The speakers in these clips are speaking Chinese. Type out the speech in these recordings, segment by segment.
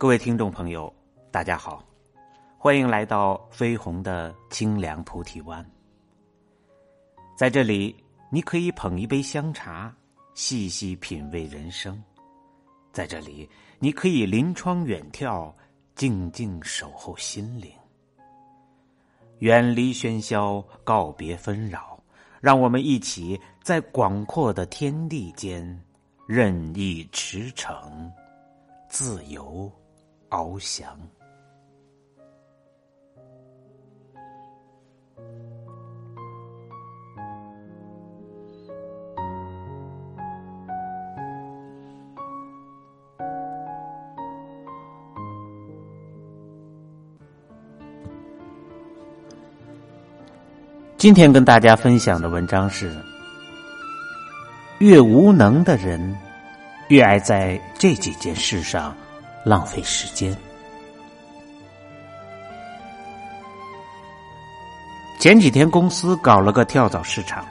各位听众朋友，大家好，欢迎来到飞鸿的清凉菩提湾。在这里，你可以捧一杯香茶，细细品味人生；在这里，你可以临窗远眺，静静守候心灵。远离喧嚣，告别纷扰，让我们一起在广阔的天地间任意驰骋，自由翱翔。今天跟大家分享的文章是：越无能的人，越爱在这几件事上浪费时间。前几天公司搞了个跳蚤市场，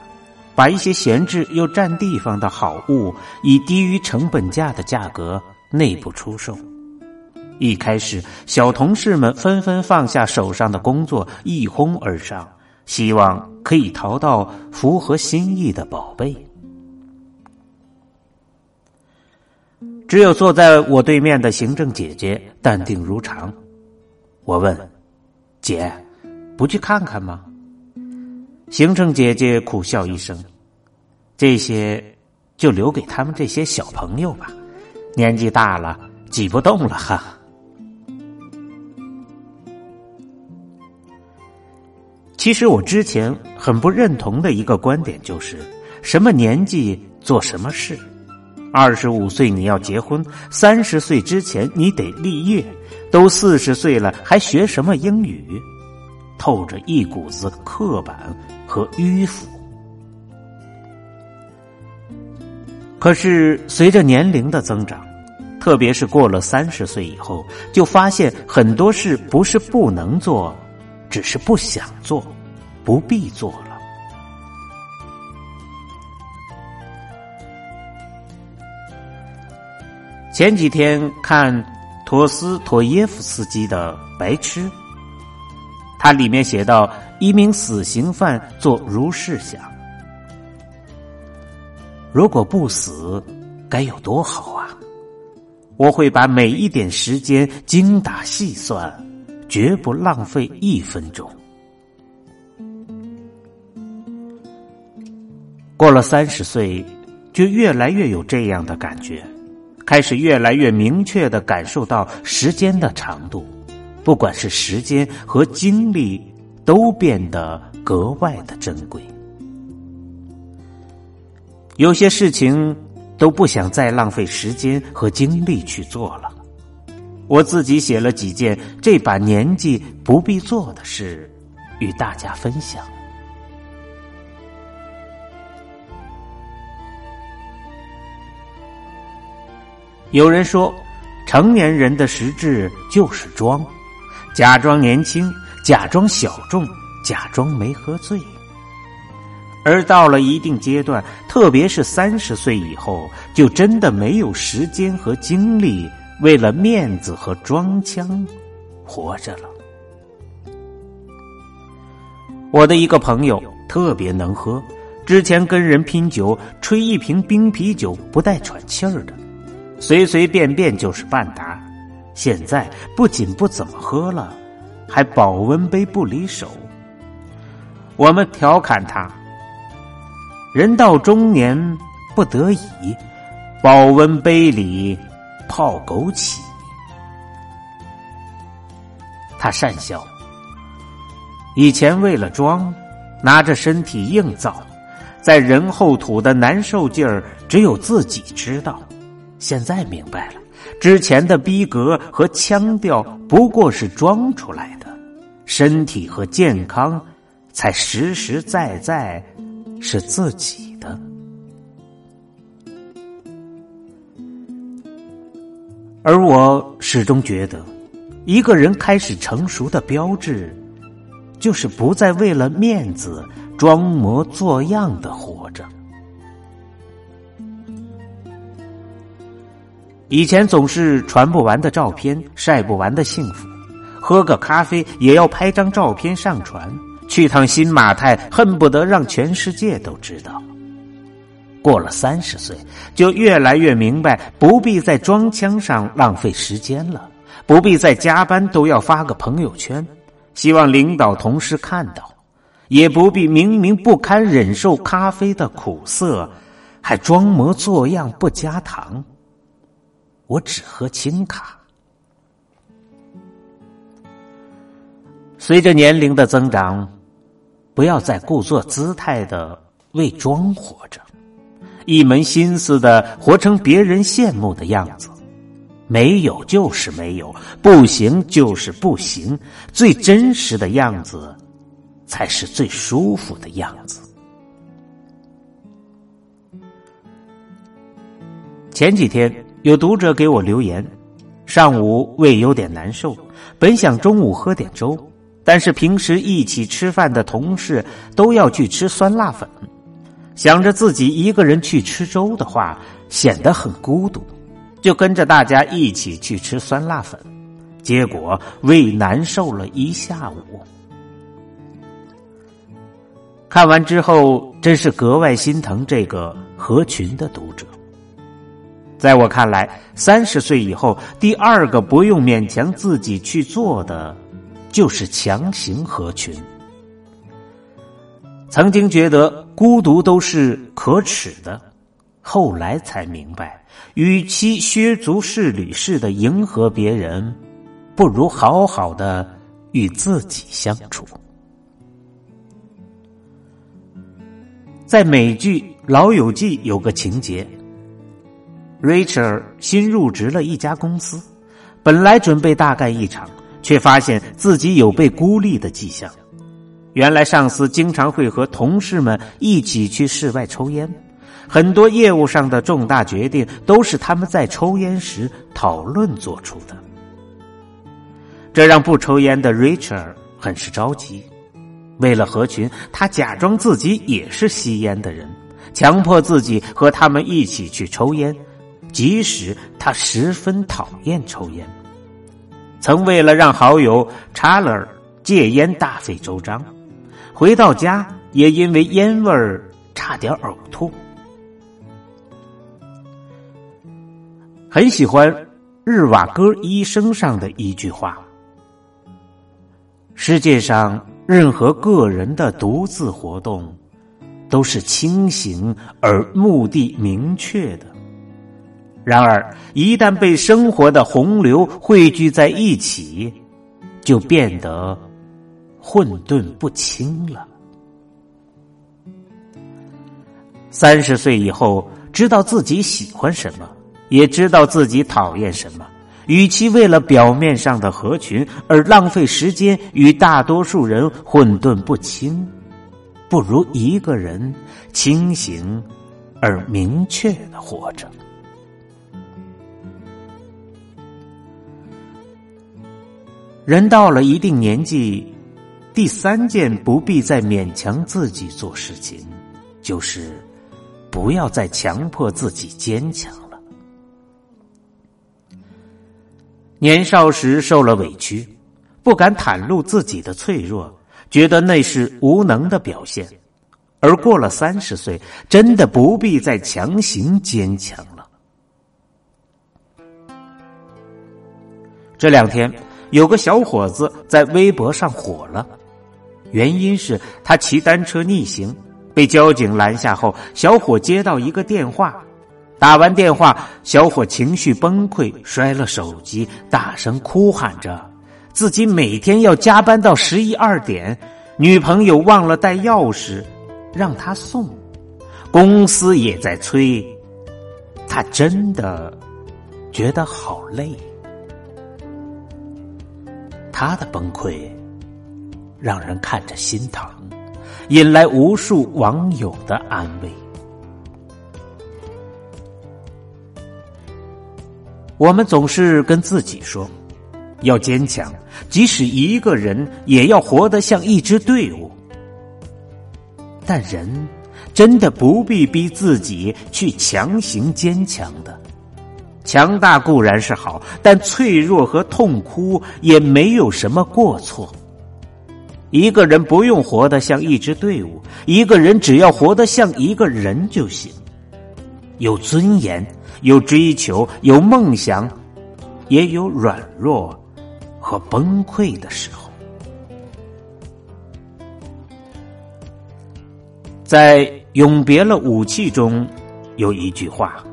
把一些闲置又占地方的好物以低于成本价的价格内部出售。一开始，小同事们纷纷放下手上的工作，一哄而上。希望可以淘到符合心意的宝贝。只有坐在我对面的行政姐姐淡定如常。我问：“姐，不去看看吗？”行政姐姐苦笑一声：“这些就留给他们这些小朋友吧，年纪大了，挤不动了哈。”其实我之前很不认同的一个观点就是，什么年纪做什么事。二十五岁你要结婚，三十岁之前你得立业，都四十岁了还学什么英语？透着一股子刻板和迂腐。可是随着年龄的增长，特别是过了三十岁以后，就发现很多事不是不能做。只是不想做，不必做了。前几天看托斯托耶夫斯基的《白痴》，它里面写到：一名死刑犯做如是想，如果不死，该有多好啊！我会把每一点时间精打细算。绝不浪费一分钟。过了三十岁，就越来越有这样的感觉，开始越来越明确的感受到时间的长度，不管是时间和精力，都变得格外的珍贵。有些事情都不想再浪费时间和精力去做了。我自己写了几件这把年纪不必做的事，与大家分享。有人说，成年人的实质就是装，假装年轻，假装小众，假装没喝醉。而到了一定阶段，特别是三十岁以后，就真的没有时间和精力。为了面子和装腔，活着了。我的一个朋友特别能喝，之前跟人拼酒，吹一瓶冰啤酒不带喘气儿的，随随便便就是半打。现在不仅不怎么喝了，还保温杯不离手。我们调侃他：人到中年不得已，保温杯里。泡枸杞，他讪笑。以前为了装，拿着身体硬造，在人后吐的难受劲儿，只有自己知道。现在明白了，之前的逼格和腔调不过是装出来的，身体和健康才实实在在是自己的。而我始终觉得，一个人开始成熟的标志，就是不再为了面子装模作样的活着。以前总是传不完的照片，晒不完的幸福，喝个咖啡也要拍张照片上传，去趟新马泰恨不得让全世界都知道。过了三十岁，就越来越明白，不必在装腔上浪费时间了，不必在加班都要发个朋友圈，希望领导同事看到，也不必明明不堪忍受咖啡的苦涩，还装模作样不加糖。我只喝清咖。随着年龄的增长，不要再故作姿态的为装活着，一门心思的活成别人羡慕的样子。没有就是没有，不行就是不行，最真实的样子，才是最舒服的样子。前几天。有读者给我留言，上午胃有点难受，本想中午喝点粥，但是平时一起吃饭的同事都要去吃酸辣粉，想着自己一个人去吃粥的话显得很孤独，就跟着大家一起去吃酸辣粉，结果胃难受了一下午。看完之后，真是格外心疼这个合群的读者。在我看来，三十岁以后，第二个不用勉强自己去做的，就是强行合群。曾经觉得孤独都是可耻的，后来才明白，与其削足适履似的迎合别人，不如好好的与自己相处。在美剧《老友记》有个情节。Rachel 新入职了一家公司，本来准备大干一场，却发现自己有被孤立的迹象。原来上司经常会和同事们一起去室外抽烟，很多业务上的重大决定都是他们在抽烟时讨论做出的。这让不抽烟的 Rachel 很是着急。为了合群，他假装自己也是吸烟的人，强迫自己和他们一起去抽烟。即使他十分讨厌抽烟，曾为了让好友查勒戒烟大费周章，回到家也因为烟味儿差点呕吐。很喜欢日瓦戈医生上的一句话：“世界上任何个人的独自活动，都是清醒而目的明确的。”然而，一旦被生活的洪流汇聚在一起，就变得混沌不清了。三十岁以后，知道自己喜欢什么，也知道自己讨厌什么。与其为了表面上的合群而浪费时间与大多数人混沌不清，不如一个人清醒而明确的活着。人到了一定年纪，第三件不必再勉强自己做事情，就是不要再强迫自己坚强了。年少时受了委屈，不敢袒露自己的脆弱，觉得那是无能的表现；而过了三十岁，真的不必再强行坚强了。这两天。有个小伙子在微博上火了，原因是他骑单车逆行，被交警拦下后，小伙接到一个电话，打完电话，小伙情绪崩溃，摔了手机，大声哭喊着。自己每天要加班到十一二点，女朋友忘了带钥匙，让他送，公司也在催，他真的觉得好累。他的崩溃让人看着心疼，引来无数网友的安慰。我们总是跟自己说要坚强，即使一个人也要活得像一支队伍。但人真的不必逼自己去强行坚强的。强大固然是好，但脆弱和痛哭也没有什么过错。一个人不用活得像一支队伍，一个人只要活得像一个人就行。有尊严，有追求，有梦想，也有软弱和崩溃的时候。在《永别了，武器》中有一句话。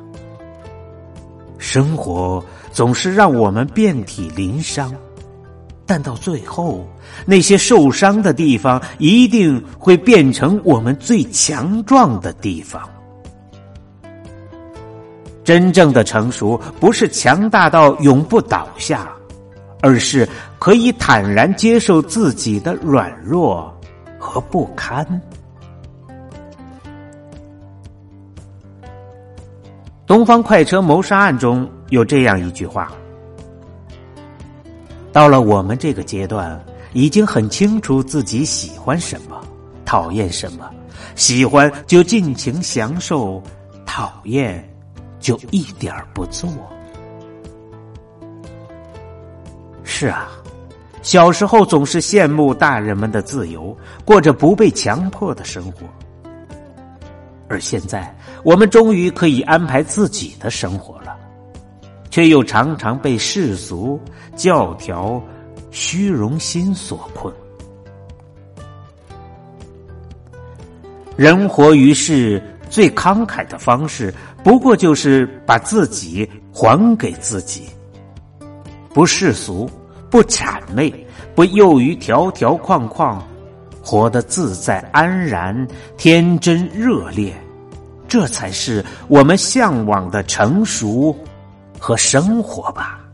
生活总是让我们遍体鳞伤，但到最后，那些受伤的地方一定会变成我们最强壮的地方。真正的成熟，不是强大到永不倒下，而是可以坦然接受自己的软弱和不堪。东方快车谋杀案中有这样一句话：“到了我们这个阶段，已经很清楚自己喜欢什么，讨厌什么。喜欢就尽情享受，讨厌就一点不做。”是啊，小时候总是羡慕大人们的自由，过着不被强迫的生活。而现在，我们终于可以安排自己的生活了，却又常常被世俗、教条、虚荣心所困。人活于世，最慷慨的方式，不过就是把自己还给自己，不世俗，不谄媚，不囿于条条框框。活得自在安然、天真热烈，这才是我们向往的成熟和生活吧。